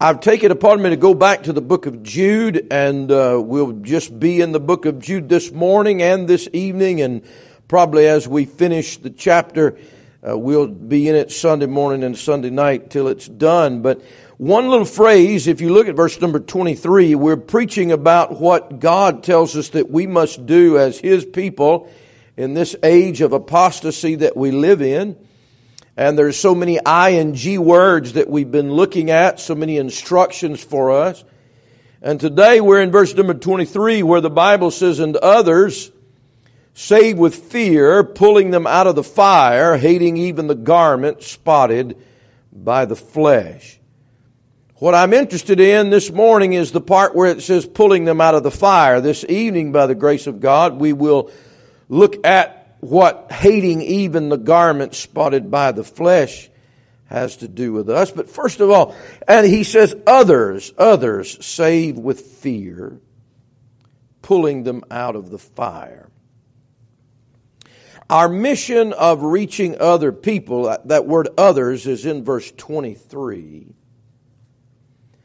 I've taken upon me to go back to the book of Jude, and uh, we'll just be in the book of Jude this morning and this evening, and probably as we finish the chapter, uh, we'll be in it Sunday morning and Sunday night till it's done. But one little phrase, if you look at verse number 23, we're preaching about what God tells us that we must do as His people in this age of apostasy that we live in. And there's so many ing words that we've been looking at, so many instructions for us. And today we're in verse number 23 where the Bible says, and others save with fear, pulling them out of the fire, hating even the garment spotted by the flesh. What I'm interested in this morning is the part where it says pulling them out of the fire. This evening, by the grace of God, we will look at what hating even the garment spotted by the flesh has to do with us. But first of all, and he says, others, others save with fear, pulling them out of the fire. Our mission of reaching other people, uh, that word others is in verse 23.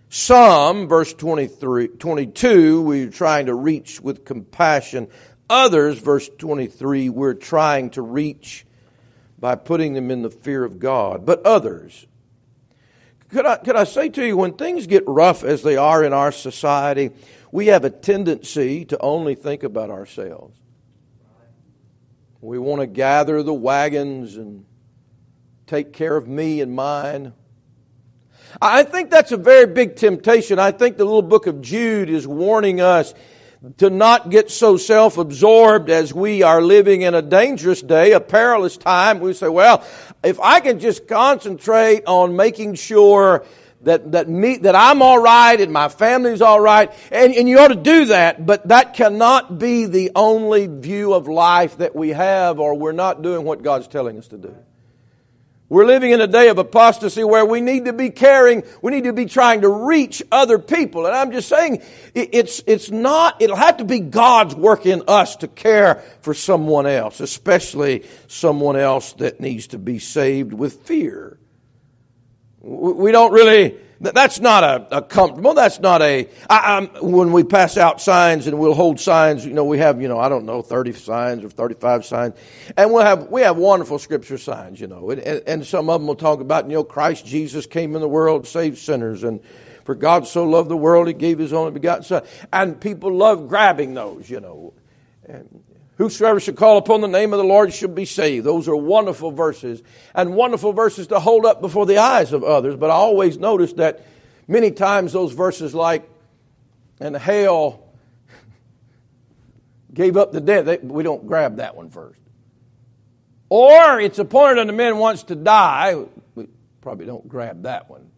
Some, verse 23, 22, we're trying to reach with compassion Others, verse 23, we're trying to reach by putting them in the fear of God. But others, could I, could I say to you, when things get rough as they are in our society, we have a tendency to only think about ourselves. We want to gather the wagons and take care of me and mine. I think that's a very big temptation. I think the little book of Jude is warning us to not get so self absorbed as we are living in a dangerous day, a perilous time. We say, well, if I can just concentrate on making sure that, that me, that I'm all right and my family's all right, and, and you ought to do that, but that cannot be the only view of life that we have, or we're not doing what God's telling us to do. We're living in a day of apostasy where we need to be caring, we need to be trying to reach other people. And I'm just saying, it's, it's not, it'll have to be God's work in us to care for someone else, especially someone else that needs to be saved with fear. We don't really, that's not a, a comfortable, that's not a, I, when we pass out signs and we'll hold signs, you know, we have, you know, I don't know, 30 signs or 35 signs. And we'll have, we have wonderful scripture signs, you know, and, and some of them will talk about, you know, Christ Jesus came in the world to save sinners and for God so loved the world, he gave his only begotten son. And people love grabbing those, you know. And Whosoever shall call upon the name of the Lord shall be saved. Those are wonderful verses and wonderful verses to hold up before the eyes of others. But I always notice that many times those verses like, and hell gave up the dead, they, we don't grab that one first. Or it's appointed unto men once to die. We probably don't grab that one.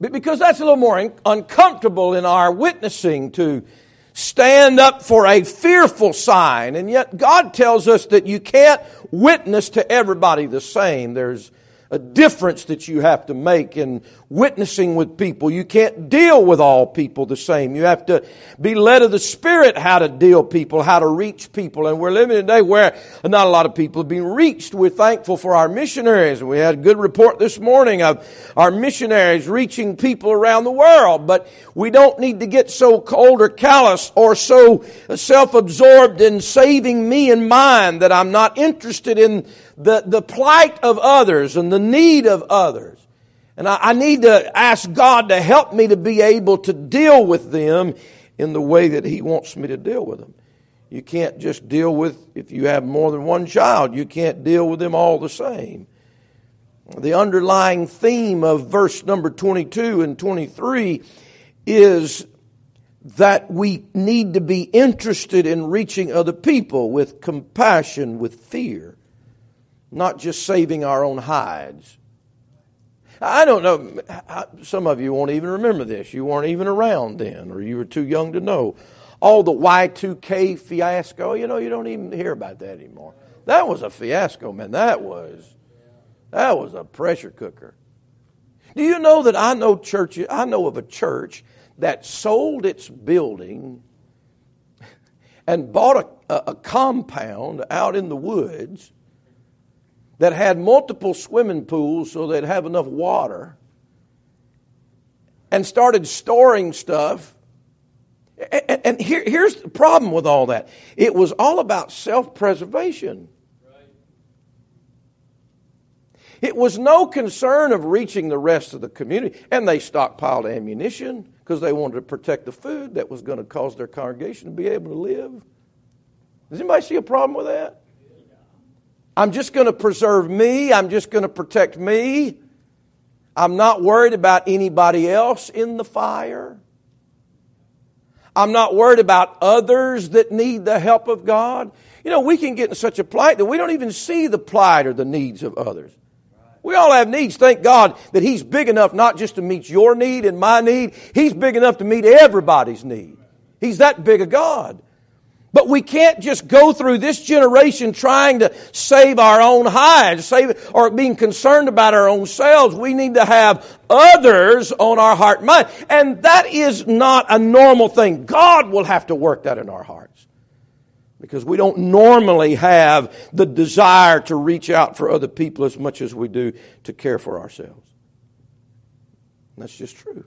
But because that's a little more uncomfortable in our witnessing to stand up for a fearful sign. And yet God tells us that you can't witness to everybody the same. There's a difference that you have to make in witnessing with people. You can't deal with all people the same. You have to be led of the Spirit how to deal people, how to reach people. And we're living in a day where not a lot of people have been reached. We're thankful for our missionaries. We had a good report this morning of our missionaries reaching people around the world. But we don't need to get so cold or callous or so self-absorbed in saving me and mine that I'm not interested in the, the plight of others and the need of others. And I, I need to ask God to help me to be able to deal with them in the way that He wants me to deal with them. You can't just deal with, if you have more than one child, you can't deal with them all the same. The underlying theme of verse number 22 and 23 is that we need to be interested in reaching other people with compassion, with fear not just saving our own hides. I don't know. Some of you won't even remember this. You weren't even around then, or you were too young to know. All the Y2K fiasco, you know, you don't even hear about that anymore. That was a fiasco, man. That was, that was a pressure cooker. Do you know that I know churches, I know of a church that sold its building and bought a, a, a compound out in the woods that had multiple swimming pools so they'd have enough water. and started storing stuff. And, here, here's the problem with all that it was all about self preservation. It was no concern of reaching the rest of the community. And they stockpiled ammunition because they wanted to protect the food that was going to cause their congregation to be able to live. Does anybody see a problem with that? I'm just going to preserve me. I'm just going to protect me. I'm not worried about anybody else in the fire. I'm not worried about others that need the help of God. You know, we can get in such a plight that we don't even see the plight or the needs of others. We all have needs. Thank God that He's big enough not just to meet your need and my need, He's big enough to meet everybody's need. He's that big a God. But we can't just go through this generation trying to save our own hides, save, or being concerned about our own selves. We need to have others on our heart and mind. And that is not a normal thing. God will have to work that in our hearts because we don't normally have the desire to reach out for other people as much as we do to care for ourselves. That's just true.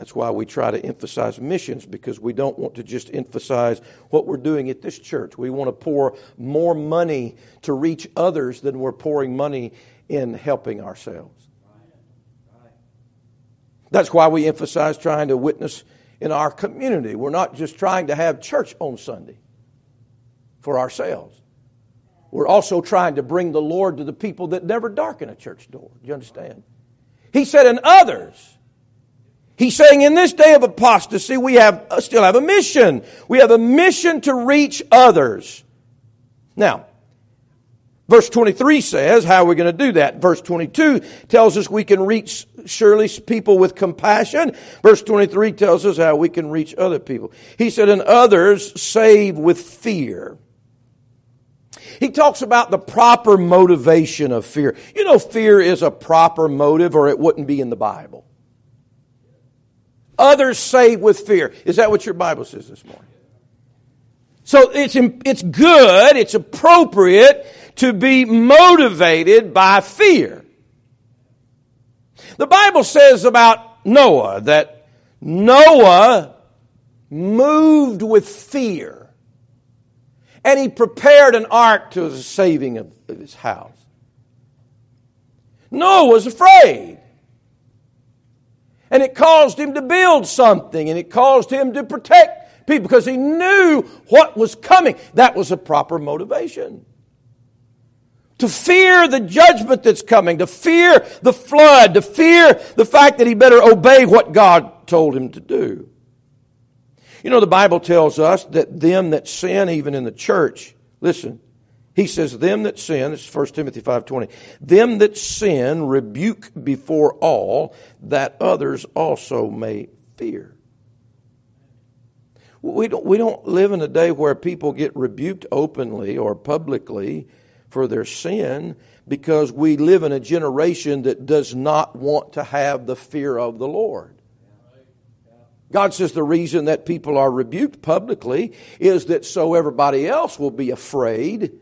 That's why we try to emphasize missions because we don't want to just emphasize what we're doing at this church. We want to pour more money to reach others than we're pouring money in helping ourselves. That's why we emphasize trying to witness in our community. We're not just trying to have church on Sunday for ourselves. We're also trying to bring the Lord to the people that never darken a church door. Do you understand? He said, and others. He's saying in this day of apostasy, we have, uh, still have a mission. We have a mission to reach others. Now, Verse 23 says, how are we going to do that? Verse 22 tells us we can reach surely people with compassion. Verse 23 tells us how we can reach other people. He said, and others save with fear. He talks about the proper motivation of fear. You know, fear is a proper motive or it wouldn't be in the Bible. Others save with fear. Is that what your Bible says this morning? So it's, it's good, it's appropriate to be motivated by fear. The Bible says about Noah that Noah moved with fear and he prepared an ark to the saving of, of his house. Noah was afraid. And it caused him to build something and it caused him to protect people because he knew what was coming. That was a proper motivation. To fear the judgment that's coming, to fear the flood, to fear the fact that he better obey what God told him to do. You know, the Bible tells us that them that sin, even in the church, listen, he says, them that sin, is 1 Timothy 5.20, them that sin rebuke before all, that others also may fear. We don't, we don't live in a day where people get rebuked openly or publicly for their sin because we live in a generation that does not want to have the fear of the Lord. God says the reason that people are rebuked publicly is that so everybody else will be afraid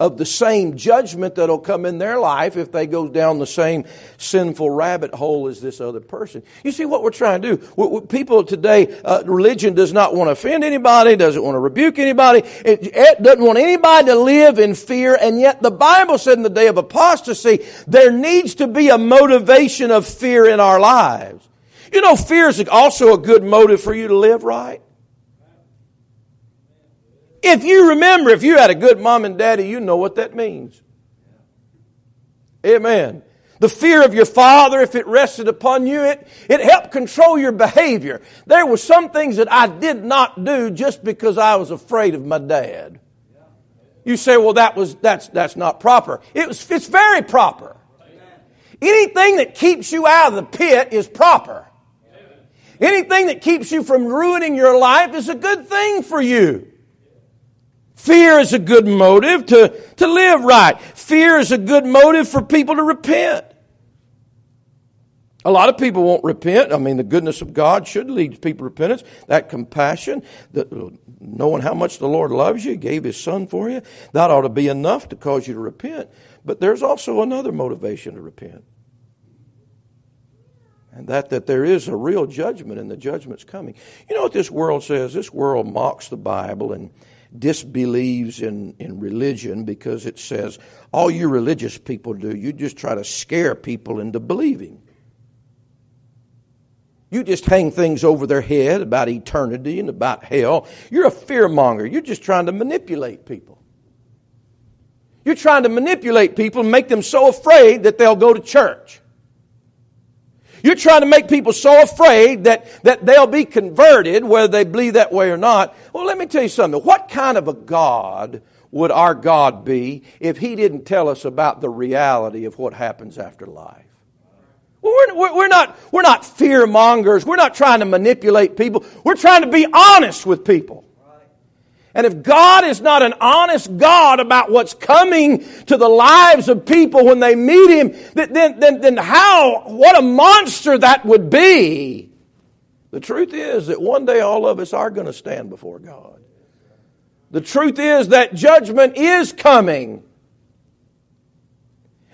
of the same judgment that'll come in their life if they go down the same sinful rabbit hole as this other person. You see what we're trying to do? People today, uh, religion does not want to offend anybody, doesn't want to rebuke anybody, it, it doesn't want anybody to live in fear, and yet the Bible said in the day of apostasy, there needs to be a motivation of fear in our lives. You know, fear is also a good motive for you to live right. If you remember, if you had a good mom and daddy, you know what that means. Amen. The fear of your father, if it rested upon you, it, it helped control your behavior. There were some things that I did not do just because I was afraid of my dad. You say, well, that was, that's, that's not proper. It was, it's very proper. Anything that keeps you out of the pit is proper. Anything that keeps you from ruining your life is a good thing for you. Fear is a good motive to, to live right. Fear is a good motive for people to repent. A lot of people won't repent. I mean, the goodness of God should lead people to repentance. That compassion, that knowing how much the Lord loves you, gave His Son for you, that ought to be enough to cause you to repent. But there's also another motivation to repent. And that, that there is a real judgment and the judgment's coming. You know what this world says? This world mocks the Bible and disbelieves in, in religion because it says all you religious people do, you just try to scare people into believing. You just hang things over their head about eternity and about hell. You're a fearmonger. You're just trying to manipulate people. You're trying to manipulate people and make them so afraid that they'll go to church. You're trying to make people so afraid that, that they'll be converted, whether they believe that way or not. Well, let me tell you something. What kind of a God would our God be if He didn't tell us about the reality of what happens after life? Well, we're, we're, not, we're not fear mongers. We're not trying to manipulate people. We're trying to be honest with people. And if God is not an honest God about what's coming to the lives of people when they meet Him, then, then, then how, what a monster that would be. The truth is that one day all of us are going to stand before God. The truth is that judgment is coming.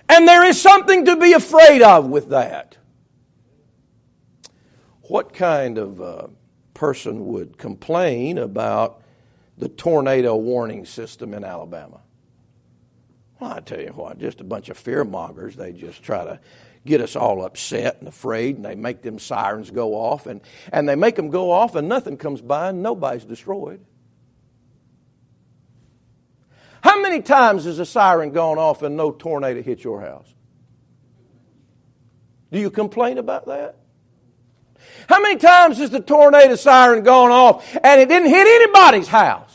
And there is something to be afraid of with that. What kind of uh, person would complain about the tornado warning system in Alabama. Well, I tell you what, just a bunch of fear mongers. They just try to get us all upset and afraid, and they make them sirens go off, and, and they make them go off, and nothing comes by, and nobody's destroyed. How many times has a siren gone off and no tornado hit your house? Do you complain about that? How many times has the tornado siren gone off and it didn't hit anybody's house?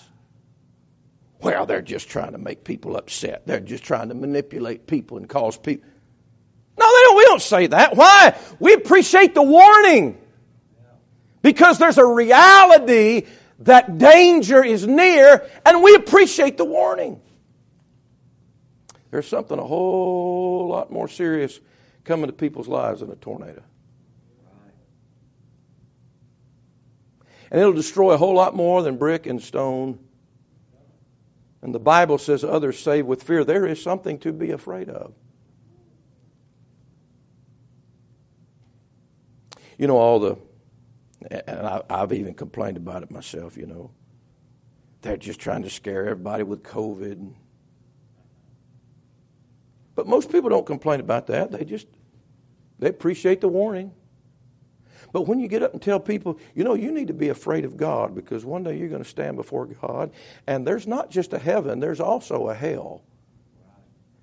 Well, they're just trying to make people upset. They're just trying to manipulate people and cause people. No, they don't. We don't say that. Why? We appreciate the warning. Because there's a reality that danger is near, and we appreciate the warning. There's something a whole lot more serious coming to people's lives than a tornado. And it'll destroy a whole lot more than brick and stone and the Bible says others save with fear, there is something to be afraid of. You know, all the, and I, have even complained about it myself, you know. They're just trying to scare everybody with COVID. But most people don't complain about that. They just, they appreciate the warning. But when you get up and tell people, you know, you need to be afraid of God because one day you're going to stand before God, and there's not just a heaven, there's also a hell.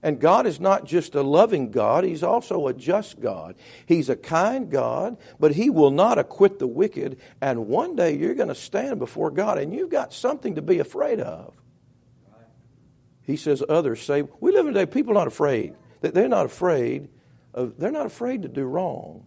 And God is not just a loving God, He's also a just God. He's a kind God, but He will not acquit the wicked. And one day you're going to stand before God, and you've got something to be afraid of. He says, Others say, We live in a day, people are not afraid. They're not afraid of, they're not afraid to do wrong.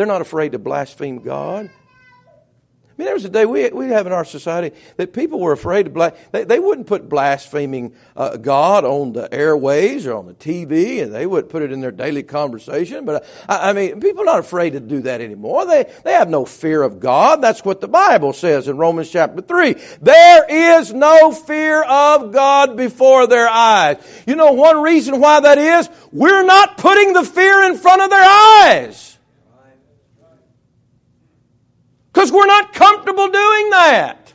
They're not afraid to blaspheme God. I mean, there was a day we, we have in our society that people were afraid to blaspheme. They, they wouldn't put blaspheming uh, God on the airways or on the TV, and they wouldn't put it in their daily conversation. But I, I mean, people are not afraid to do that anymore. They, they have no fear of God. That's what the Bible says in Romans chapter 3. There is no fear of God before their eyes. You know one reason why that is? We're not putting the fear in front of their eyes. Because we're not comfortable doing that.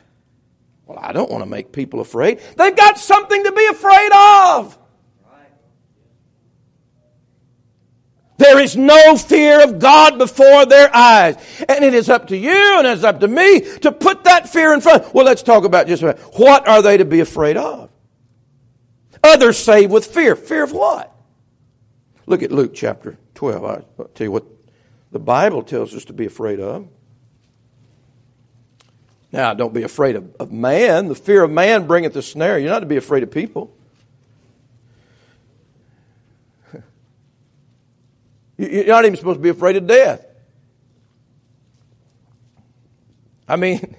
Well, I don't want to make people afraid. They've got something to be afraid of. There is no fear of God before their eyes. And it is up to you and it's up to me to put that fear in front. Well, let's talk about just a minute. What are they to be afraid of? Others say with fear. Fear of what? Look at Luke chapter 12. I'll tell you what the Bible tells us to be afraid of. Now, don't be afraid of, of man. The fear of man bringeth the snare. You're not to be afraid of people. You're not even supposed to be afraid of death. I mean,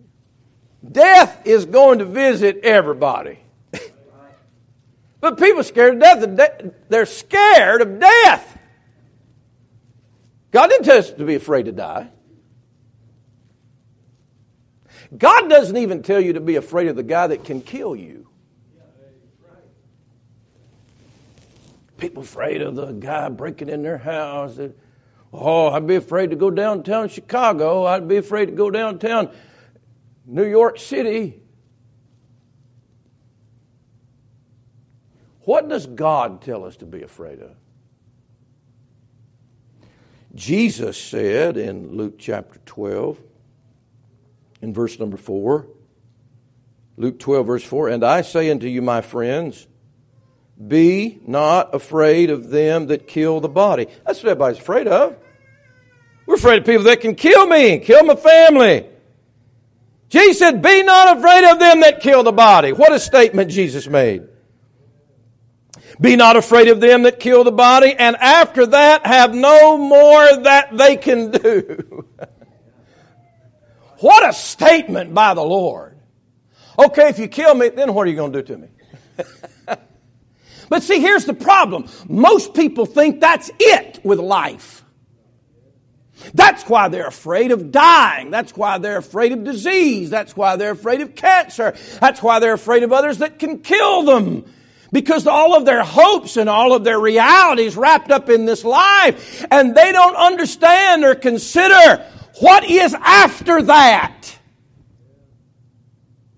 death is going to visit everybody. but people are scared of death. They're scared of death. God didn't tell us to be afraid to die. God doesn't even tell you to be afraid of the guy that can kill you. People afraid of the guy breaking in their house. Oh, I'd be afraid to go downtown Chicago. I'd be afraid to go downtown New York City. What does God tell us to be afraid of? Jesus said in Luke chapter 12, in verse number 4, Luke 12, verse 4, And I say unto you, my friends, be not afraid of them that kill the body. That's what everybody's afraid of. We're afraid of people that can kill me, kill my family. Jesus said, Be not afraid of them that kill the body. What a statement Jesus made. Be not afraid of them that kill the body, and after that have no more that they can do. what a statement by the Lord. Okay, if you kill me, then what are you going to do to me? but see, here's the problem. Most people think that's it with life. That's why they're afraid of dying. That's why they're afraid of disease. That's why they're afraid of cancer. That's why they're afraid of others that can kill them. Because all of their hopes and all of their realities wrapped up in this life, and they don't understand or consider what is after that.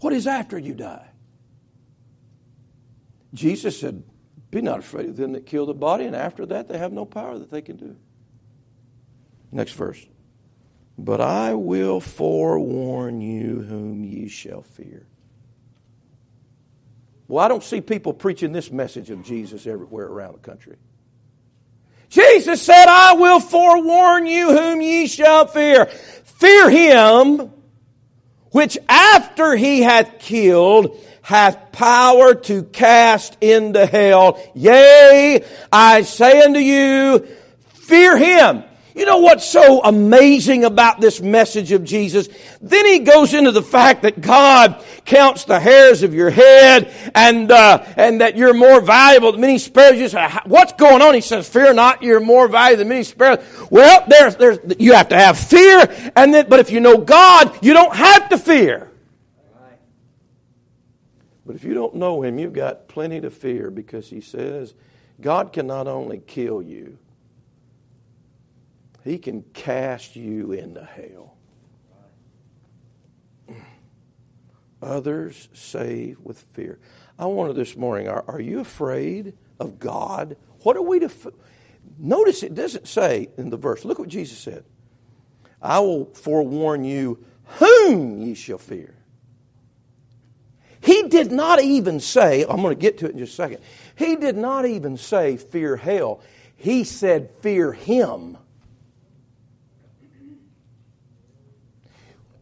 What is after you die? Jesus said, Be not afraid of them that kill the body, and after that they have no power that they can do. Next verse. But I will forewarn you whom ye shall fear. Well, I don't see people preaching this message of Jesus everywhere around the country. Jesus said, I will forewarn you whom ye shall fear. Fear him which after he hath killed hath power to cast into hell. Yea, I say unto you, fear him. You know what's so amazing about this message of Jesus? Then he goes into the fact that God counts the hairs of your head and, uh, and that you're more valuable than many sparrows. You say, what's going on? He says, fear not, you're more valuable than many sparrows. Well, there's, there's, you have to have fear and then, but if you know God, you don't have to fear. But if you don't know him, you've got plenty to fear because he says God can not only kill you, he can cast you into hell. Others save with fear. I wonder this morning are, are you afraid of God? What are we to. Notice it doesn't say in the verse. Look what Jesus said. I will forewarn you whom ye shall fear. He did not even say, I'm going to get to it in just a second. He did not even say fear hell. He said fear him.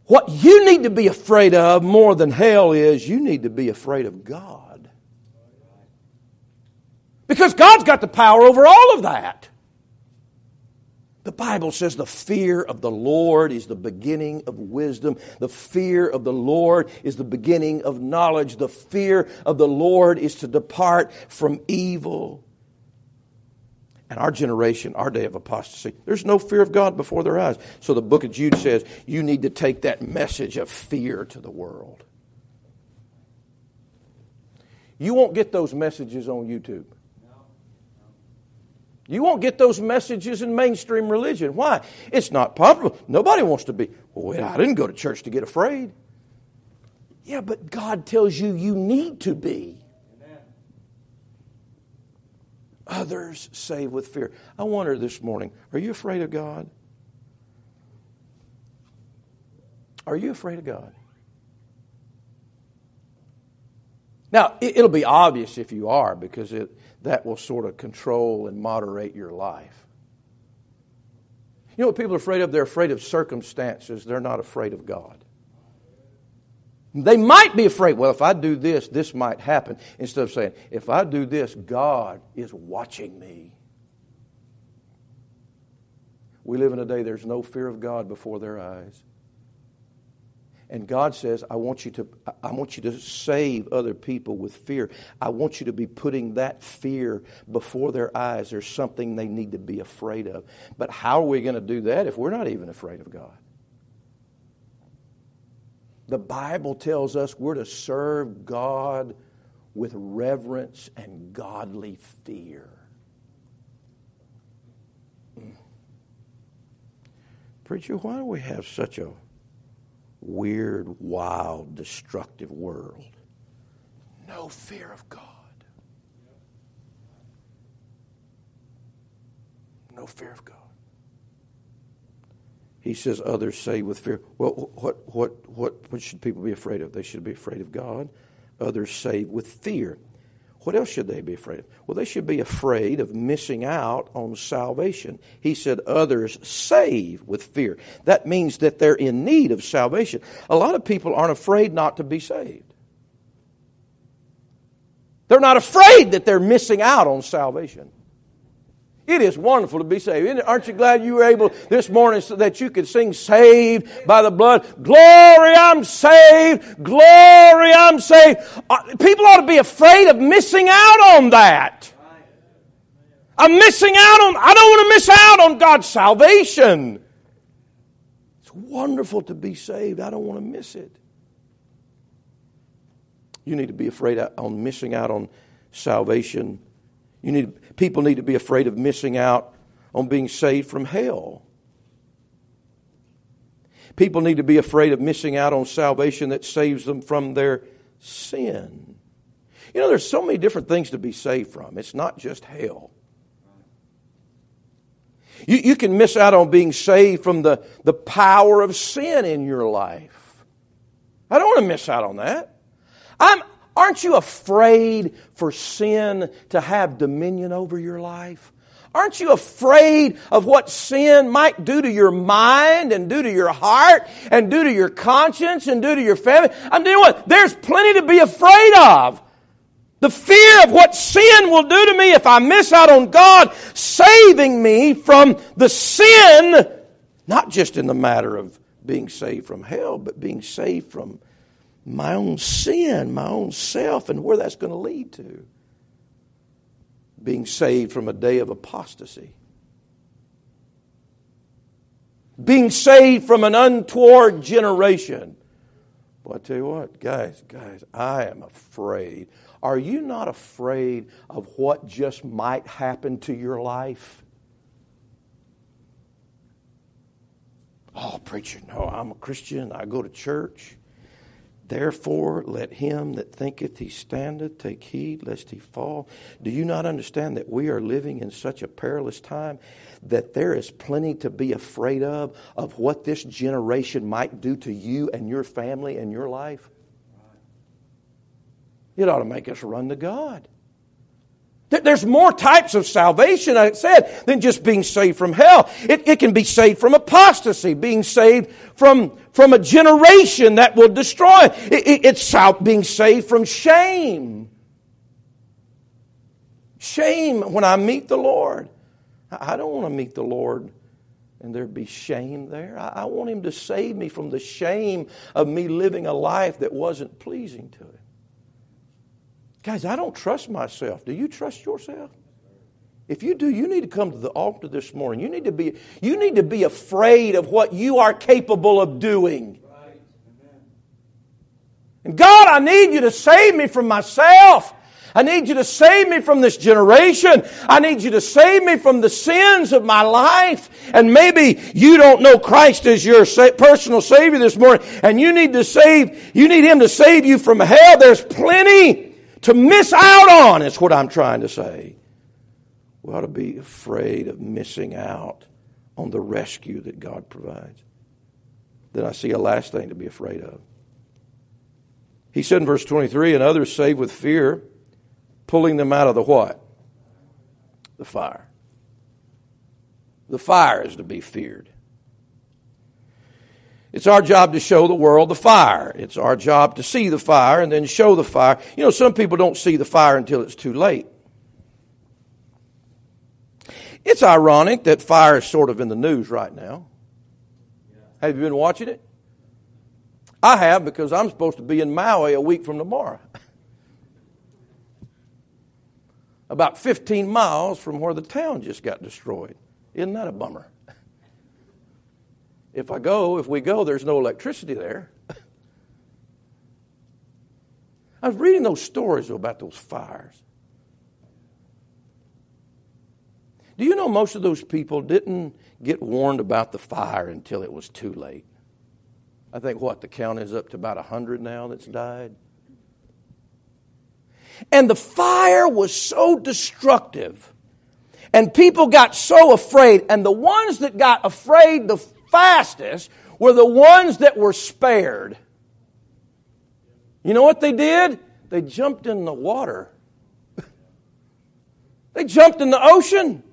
What you need to be afraid of more than hell is you need to be afraid of God. Because God's got the power over all of that. The Bible says the fear of the Lord is the beginning of wisdom. The fear of the Lord is the beginning of knowledge. The fear of the Lord is to depart from evil. And our generation, our day of apostasy, there's no fear of God before their eyes. So the book of Jude says you need to take that message of fear to the world. You won't get those messages on YouTube. You won't get those messages in mainstream religion. Why? It's not popular. Nobody wants to be, well, I didn't go to church to get afraid. Yeah, but God tells you you need to be. Others save with fear. I wonder this morning are you afraid of God? Are you afraid of God? Now, it'll be obvious if you are because it, that will sort of control and moderate your life. You know what people are afraid of? They're afraid of circumstances, they're not afraid of God. They might be afraid, well, if I do this, this might happen, instead of saying, if I do this, God is watching me. We live in a day there's no fear of God before their eyes. And God says, I want you to I want you to save other people with fear. I want you to be putting that fear before their eyes. There's something they need to be afraid of. But how are we going to do that if we're not even afraid of God? The Bible tells us we're to serve God with reverence and godly fear. Preacher, why do we have such a weird, wild, destructive world? No fear of God. No fear of God. He says others say with fear. Well, what, what, what, what should people be afraid of? They should be afraid of God. Others say with fear. What else should they be afraid of? Well, they should be afraid of missing out on salvation. He said others save with fear. That means that they're in need of salvation. A lot of people aren't afraid not to be saved. They're not afraid that they're missing out on salvation. It is wonderful to be saved. Aren't you glad you were able this morning so that you could sing saved by the blood? Glory, I'm saved. Glory, I'm saved. Uh, people ought to be afraid of missing out on that. I'm missing out on, I don't want to miss out on God's salvation. It's wonderful to be saved. I don't want to miss it. You need to be afraid on missing out on salvation you need, people need to be afraid of missing out on being saved from hell. People need to be afraid of missing out on salvation that saves them from their sin. You know, there's so many different things to be saved from. It's not just hell. You, you can miss out on being saved from the, the power of sin in your life. I don't want to miss out on that. I'm, Aren't you afraid for sin to have dominion over your life? Aren't you afraid of what sin might do to your mind and do to your heart and do to your conscience and do to your family? I'm telling you what, there's plenty to be afraid of. The fear of what sin will do to me if I miss out on God saving me from the sin, not just in the matter of being saved from hell, but being saved from my own sin, my own self, and where that's going to lead to. Being saved from a day of apostasy. Being saved from an untoward generation. Well, I tell you what, guys, guys, I am afraid. Are you not afraid of what just might happen to your life? Oh, preacher, no, I'm a Christian. I go to church. Therefore, let him that thinketh he standeth take heed lest he fall. Do you not understand that we are living in such a perilous time that there is plenty to be afraid of, of what this generation might do to you and your family and your life? It ought to make us run to God. There's more types of salvation, I said, than just being saved from hell. It, it, can be saved from apostasy, being saved from, from a generation that will destroy. It, it, it's being saved from shame. Shame when I meet the Lord. I don't want to meet the Lord and there be shame there. I, I want Him to save me from the shame of me living a life that wasn't pleasing to Him. Guys, I don't trust myself. Do you trust yourself? If you do, you need to come to the altar this morning. You need to be, you need to be afraid of what you are capable of doing. And God, I need you to save me from myself. I need you to save me from this generation. I need you to save me from the sins of my life. And maybe you don't know Christ as your personal Savior this morning, and you need to save, you need Him to save you from hell. There's plenty to miss out on, is what I'm trying to say. We ought to be afraid of missing out on the rescue that God provides. Then I see a last thing to be afraid of. He said in verse 23, and others save with fear, pulling them out of the what? The fire. The fire is to be feared. It's our job to show the world the fire. It's our job to see the fire and then show the fire. You know, some people don't see the fire until it's too late. It's ironic that fire is sort of in the news right now. Have you been watching it? I have because I'm supposed to be in Maui a week from tomorrow. About 15 miles from where the town just got destroyed. Isn't that a bummer? If I go, if we go, there's no electricity there. I was reading those stories about those fires. Do you know most of those people didn't get warned about the fire until it was too late? I think what the count is up to about 100 now that's died. And the fire was so destructive. And people got so afraid. And the ones that got afraid the fastest were the ones that were spared. You know what they did? They jumped in the water. they jumped in the ocean.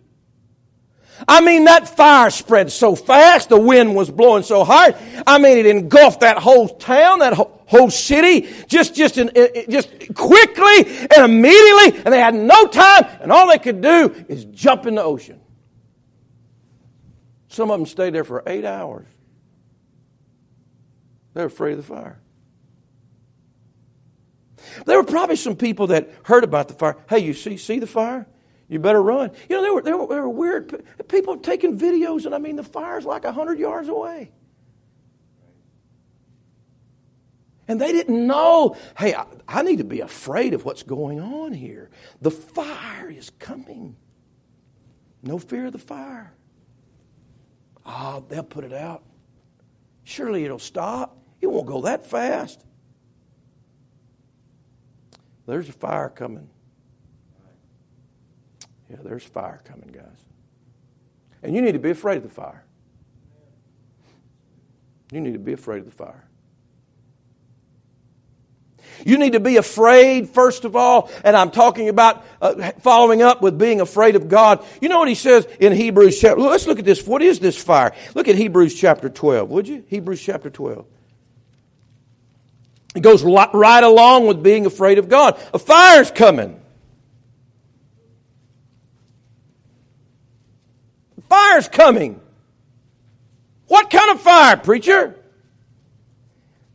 I mean, that fire spread so fast, the wind was blowing so hard. I mean, it engulfed that whole town, that whole city, just, just, in, just quickly and immediately, and they had no time, and all they could do is jump in the ocean. Some of them stayed there for eight hours. They're afraid of the fire. There were probably some people that heard about the fire. Hey, you see, see the fire? You better run. You know, there were, there were, there were weird people taking videos, and I mean, the fire's like 100 yards away. And they didn't know, hey, I, I, need to be afraid of what's going on here. The fire is coming. No fear of the fire. Oh, they'll put it out. Surely it'll stop. It won't go that fast. There's a fire coming. Yeah, there's fire coming, guys. And you need to be afraid of the fire. You need to be afraid of the fire. You need to be afraid, first of all, and I'm talking about uh, following up with being afraid of God. You know what he says in Hebrews chapter, let's look at this. What is this fire? Look at Hebrews chapter 12, would you? Hebrews chapter 12. It goes right along with being afraid of God. A fire's coming. Fire's coming. What kind of fire, preacher?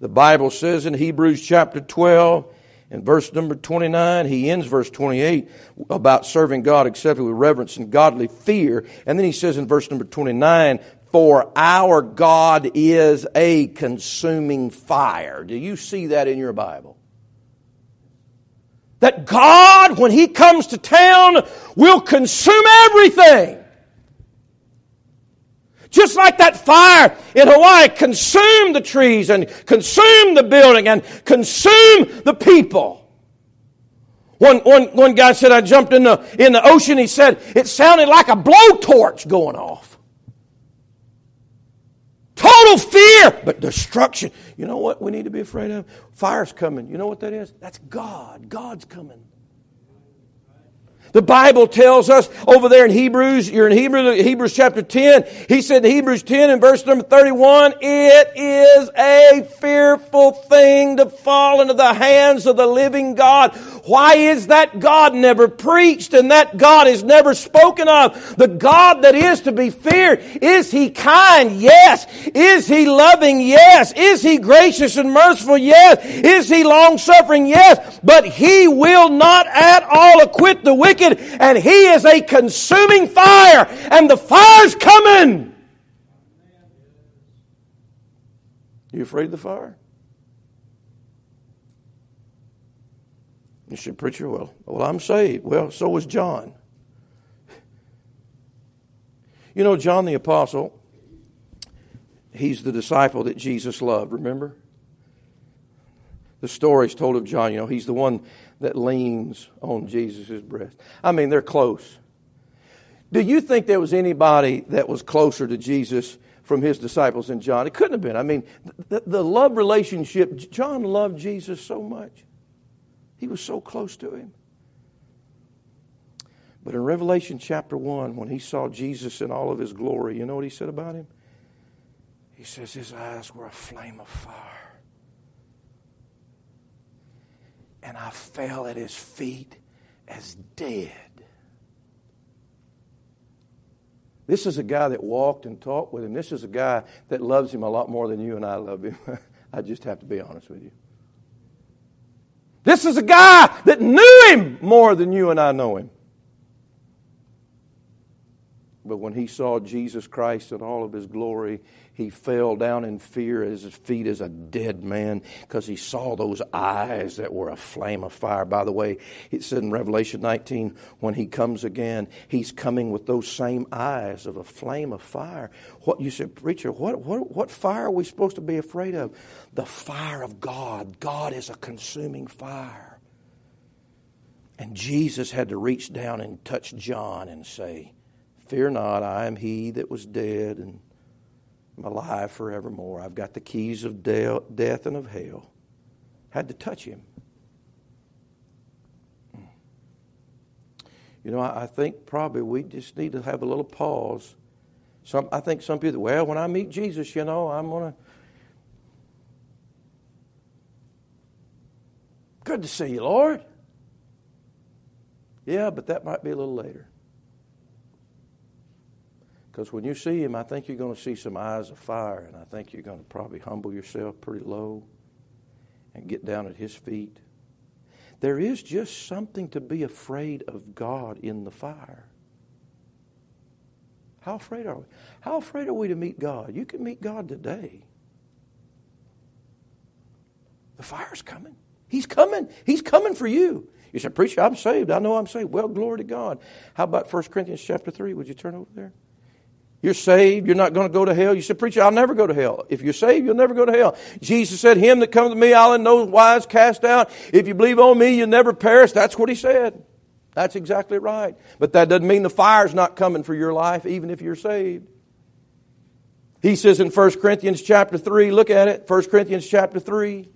The Bible says in Hebrews chapter 12 and verse number 29, he ends verse 28 about serving God acceptably with reverence and godly fear. And then he says in verse number 29, for our God is a consuming fire. Do you see that in your Bible? That God, when He comes to town, will consume everything. Just like that fire in Hawaii consumed the trees and consumed the building and consumed the people. One, one, one guy said, I jumped in the, in the ocean. He said, it sounded like a blowtorch going off. Total fear, but destruction. You know what we need to be afraid of? Fire's coming. You know what that is? That's God. God's coming. The Bible tells us over there in Hebrews, you're in Hebrew, Hebrews chapter 10, he said in Hebrews 10 and verse number 31, it is a fearful thing to fall into the hands of the living God. Why is that God never preached and that God is never spoken of? The God that is to be feared. Is He kind? Yes. Is He loving? Yes. Is He gracious and merciful? Yes. Is He long suffering? Yes. But He will not at all acquit the wicked wicked, and he is a consuming fire, and the fire's coming. You afraid of the fire? You should preacher, well, well, I'm saved. Well, so was John. You know, John the Apostle, he's the disciple that Jesus loved, remember? The story's told of John, you know, he's the one that leans on Jesus' breast. I mean, they're close. Do you think there was anybody that was closer to Jesus from his disciples than John? It couldn't have been. I mean, the, the love relationship, John loved Jesus so much. He was so close to him. But in Revelation chapter 1, when he saw Jesus in all of his glory, you know what he said about him? He says his eyes were a flame of fire. And I fell at his feet as dead. This is a guy that walked and talked with him. This is a guy that loves him a lot more than you and I love him. I just have to be honest with you. This is a guy that knew him more than you and I know him. But when he saw Jesus Christ in all of his glory, he fell down in fear at his feet as a dead man because he saw those eyes that were a flame of fire. By the way, it said in Revelation 19, when he comes again, he's coming with those same eyes of a flame of fire. What you said, preacher, what, what, what fire are we supposed to be afraid of? The fire of God. God is a consuming fire. And Jesus had to reach down and touch John and say, Fear not, I am he that was dead and am alive forevermore. I've got the keys of de- death and of hell. Had to touch him. You know, I, I think probably we just need to have a little pause. Some, I think some people, well, when I meet Jesus, you know, I'm going to. Good to see you, Lord. Yeah, but that might be a little later. Because when you see him, I think you're going to see some eyes of fire, and I think you're going to probably humble yourself pretty low and get down at his feet. There is just something to be afraid of God in the fire. How afraid are we? How afraid are we to meet God? You can meet God today. The fire's coming. He's coming. He's coming for you. You said, Preacher, I'm saved. I know I'm saved. Well, glory to God. How about 1 Corinthians chapter 3? Would you turn over there? You're saved. You're not going to go to hell. You said, Preacher, I'll never go to hell. If you're saved, you'll never go to hell. Jesus said, Him that comes to me, I'll in no wise cast out. If you believe on me, you'll never perish. That's what He said. That's exactly right. But that doesn't mean the fire's not coming for your life, even if you're saved. He says in 1 Corinthians chapter 3, look at it, 1 Corinthians chapter 3.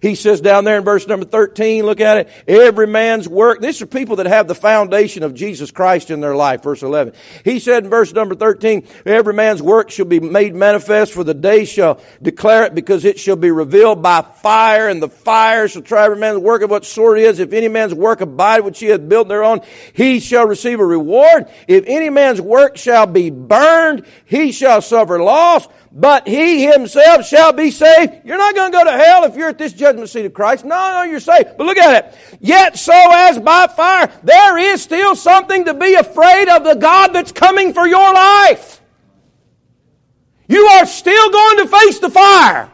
He says down there in verse number 13, look at it, every man's work. These are people that have the foundation of Jesus Christ in their life, verse 11. He said in verse number 13, every man's work shall be made manifest for the day shall declare it because it shall be revealed by fire and the fire shall try every man's work of what sort it is. If any man's work abide which he hath built thereon, he shall receive a reward. If any man's work shall be burned, he shall suffer loss but he himself shall be saved. You're not going to go to hell if you're at this judgment seat of Christ. No, no, you're saved. But look at it. Yet so as by fire, there is still something to be afraid of the God that's coming for your life. You are still going to face the fire.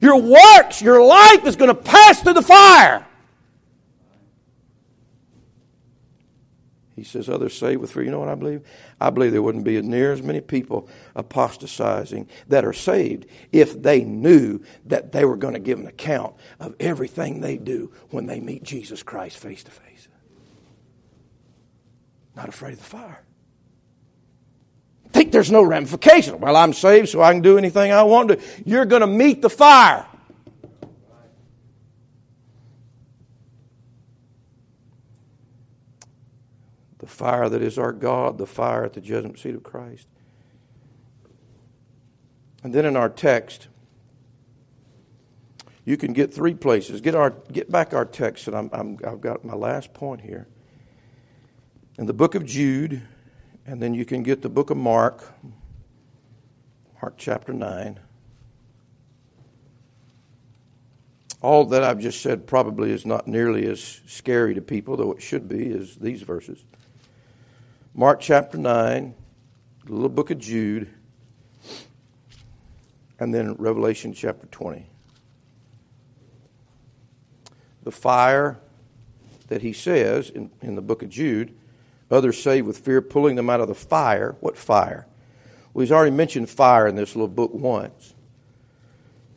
Your works, your life is going to pass through the fire. He says, others say with fear. You know what I believe? I believe there wouldn't be near as many people apostatizing that are saved if they knew that they were going to give an account of everything they do when they meet Jesus Christ face to face. Not afraid of the fire. Think there's no ramification. Well, I'm saved, so I can do anything I want to. You're going to meet the fire. Fire that is our God, the fire at the judgment seat of Christ. And then in our text, you can get three places. Get, our, get back our text, and I'm, I'm, I've got my last point here. In the book of Jude, and then you can get the book of Mark, Mark chapter 9. All that I've just said probably is not nearly as scary to people, though it should be, as these verses. Mark chapter 9, the little book of Jude, and then Revelation chapter 20. The fire that he says in, in the book of Jude, others say with fear, pulling them out of the fire. What fire? Well, he's already mentioned fire in this little book once.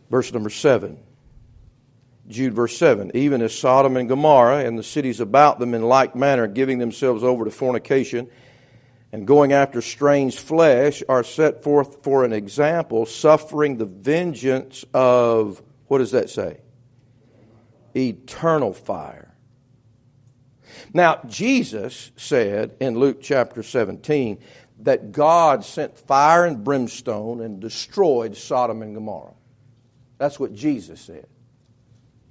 Verse number 7. Jude verse 7 even as Sodom and Gomorrah and the cities about them in like manner giving themselves over to fornication and going after strange flesh are set forth for an example, suffering the vengeance of, what does that say? Eternal fire. Now, Jesus said in Luke chapter 17 that God sent fire and brimstone and destroyed Sodom and Gomorrah. That's what Jesus said.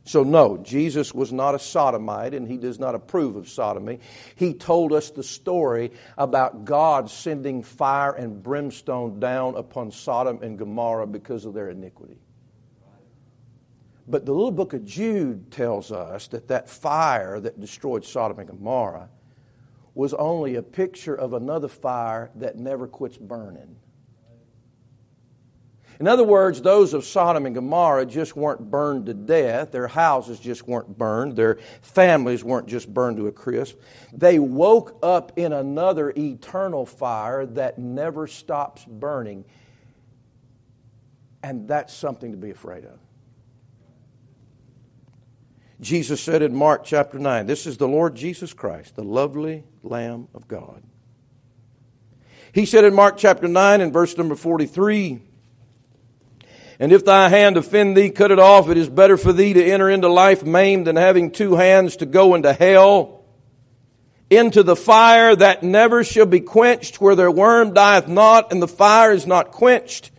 So, no, Jesus was not a sodomite and he does not approve of sodomy. He told us the story about God sending fire and brimstone down upon Sodom and Gomorrah because of their iniquity. But the little book of Jude tells us that that fire that destroyed Sodom and Gomorrah was only a picture of another fire that never quits burning. In other words, those of Sodom and Gomorrah just weren't burned to death. Their houses just weren't burned. Their families weren't just burned to a crisp. They woke up in another eternal fire that never stops burning. And that's something to be afraid of. Jesus said in Mark chapter 9, This is the Lord Jesus Christ, the lovely Lamb of God. He said in Mark chapter 9 and verse number 43, and if thy hand offend thee, cut it off. It is better for thee to enter into life maimed than having two hands to go into hell, into the fire that never shall be quenched, where their worm dieth not, and the fire is not quenched.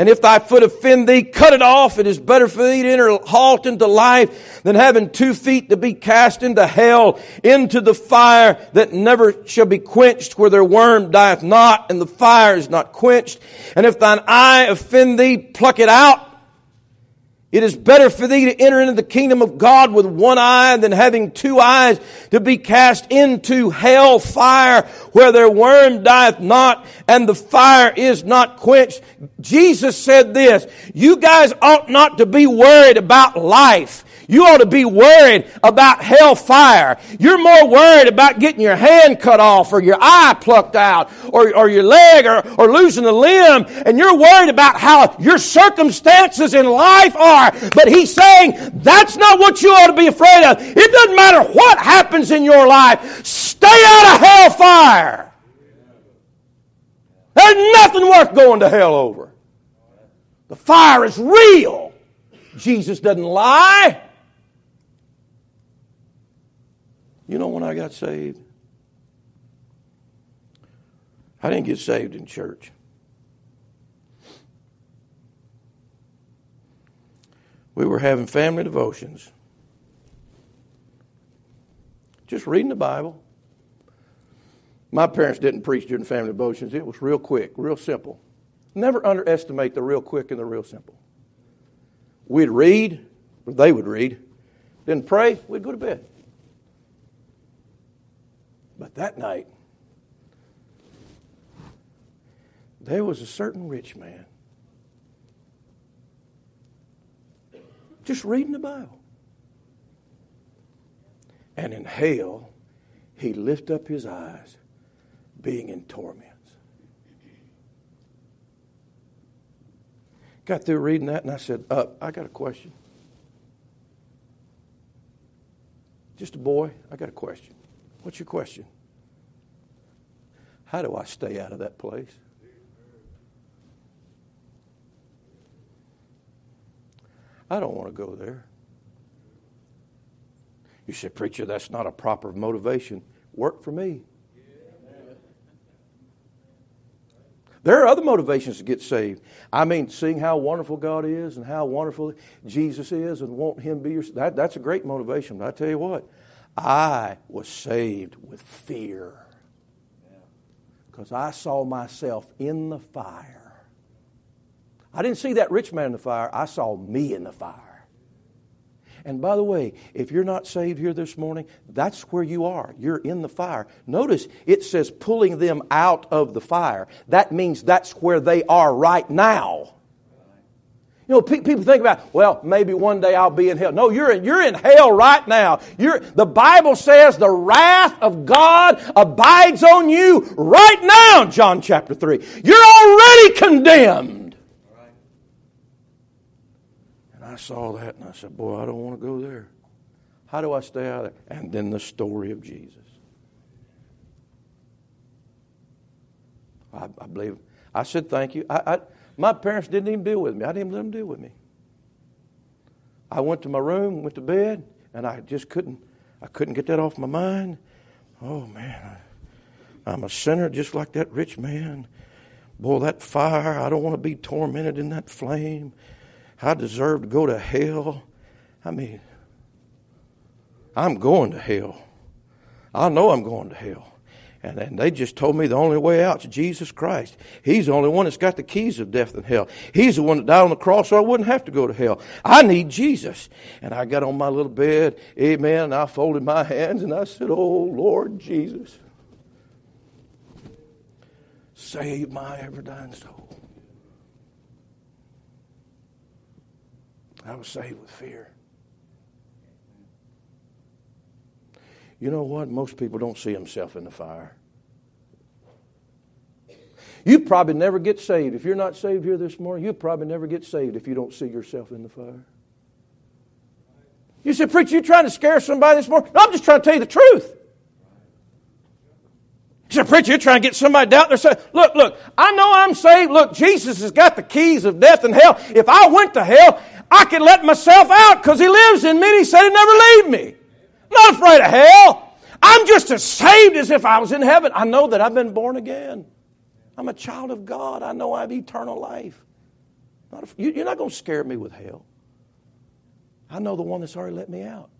And if thy foot offend thee, cut it off. It is better for thee to enter halt into life than having two feet to be cast into hell, into the fire that never shall be quenched, where their worm dieth not, and the fire is not quenched. And if thine eye offend thee, pluck it out. It is better for thee to enter into the kingdom of God with one eye than having two eyes to be cast into hell fire where their worm dieth not and the fire is not quenched. Jesus said this, you guys ought not to be worried about life. You ought to be worried about hellfire. You're more worried about getting your hand cut off or your eye plucked out or, or your leg or, or losing a limb. And you're worried about how your circumstances in life are. But he's saying that's not what you ought to be afraid of. It doesn't matter what happens in your life. Stay out of hellfire. There's nothing worth going to hell over. The fire is real. Jesus doesn't lie. You know when I got saved? I didn't get saved in church. We were having family devotions. Just reading the Bible. My parents didn't preach during family devotions. It was real quick, real simple. Never underestimate the real quick and the real simple. We'd read, or they would read, then pray, we'd go to bed. But that night, there was a certain rich man just reading the Bible. And in hell, he lift up his eyes, being in torments. Got through reading that, and I said, uh, I got a question. Just a boy, I got a question. What's your question? How do I stay out of that place? I don't want to go there. You said, Preacher, that's not a proper motivation. Work for me. There are other motivations to get saved. I mean, seeing how wonderful God is and how wonderful Jesus is and want Him to be your. That, that's a great motivation. But I tell you what, I was saved with fear because I saw myself in the fire. I didn't see that rich man in the fire, I saw me in the fire. And by the way, if you're not saved here this morning, that's where you are. You're in the fire. Notice it says pulling them out of the fire. That means that's where they are right now. You know, pe- people think about, well, maybe one day I'll be in hell. No, you're in, you're in hell right now. You're, the Bible says the wrath of God abides on you right now, John chapter 3. You're already condemned. And I saw that and I said, boy, I don't want to go there. How do I stay out of there? And then the story of Jesus. I, I believe. I said, thank you. I, I my parents didn't even deal with me. I didn't let them deal with me. I went to my room, went to bed, and I just couldn't. I couldn't get that off my mind. Oh man, I, I'm a sinner just like that rich man. Boy, that fire! I don't want to be tormented in that flame. I deserve to go to hell. I mean, I'm going to hell. I know I'm going to hell. And, and they just told me the only way out is Jesus Christ. He's the only one that's got the keys of death and hell. He's the one that died on the cross so I wouldn't have to go to hell. I need Jesus. And I got on my little bed, amen, and I folded my hands and I said, Oh, Lord Jesus, save my ever dying soul. I was saved with fear. You know what? Most people don't see themselves in the fire. You probably never get saved. If you're not saved here this morning, you probably never get saved if you don't see yourself in the fire. You said, Preacher, you're trying to scare somebody this morning? No, I'm just trying to tell you the truth. You said, Preacher, you're trying to get somebody down there. Say, look, look, I know I'm saved. Look, Jesus has got the keys of death and hell. If I went to hell, I could let myself out because He lives in me and He said He'd never leave me. I'm not afraid of hell. I'm just as saved as if I was in heaven. I know that I've been born again. I'm a child of God. I know I have eternal life. You're not going to scare me with hell. I know the one that's already let me out.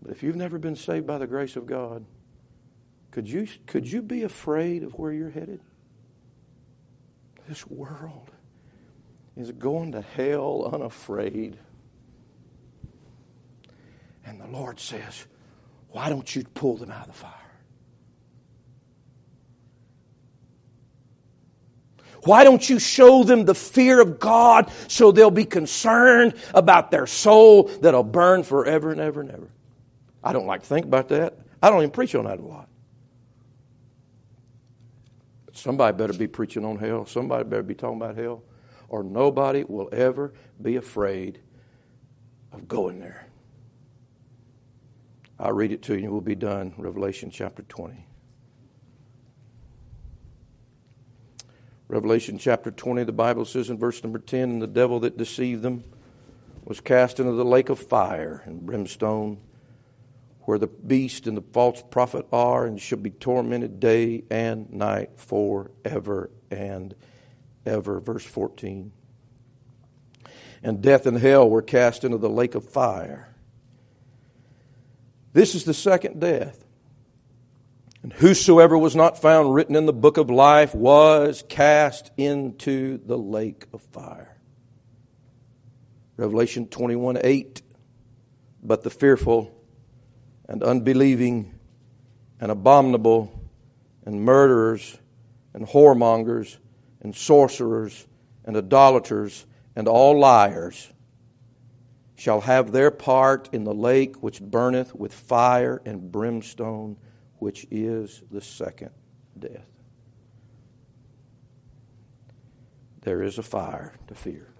But if you've never been saved by the grace of God, could you, could you be afraid of where you're headed? This world is going to hell unafraid. And the Lord says, Why don't you pull them out of the fire? Why don't you show them the fear of God so they'll be concerned about their soul that'll burn forever and ever and ever? I don't like to think about that. I don't even preach on that a lot. But somebody better be preaching on hell. Somebody better be talking about hell. Or nobody will ever be afraid of going there. I'll read it to you and we'll be done. Revelation chapter 20. Revelation chapter 20, the Bible says in verse number 10 And the devil that deceived them was cast into the lake of fire and brimstone, where the beast and the false prophet are, and shall be tormented day and night forever and ever. Verse 14. And death and hell were cast into the lake of fire. This is the second death. And whosoever was not found written in the book of life was cast into the lake of fire. Revelation 21 8. But the fearful and unbelieving and abominable and murderers and whoremongers and sorcerers and idolaters and all liars shall have their part in the lake which burneth with fire and brimstone, which is the second death. There is a fire to fear.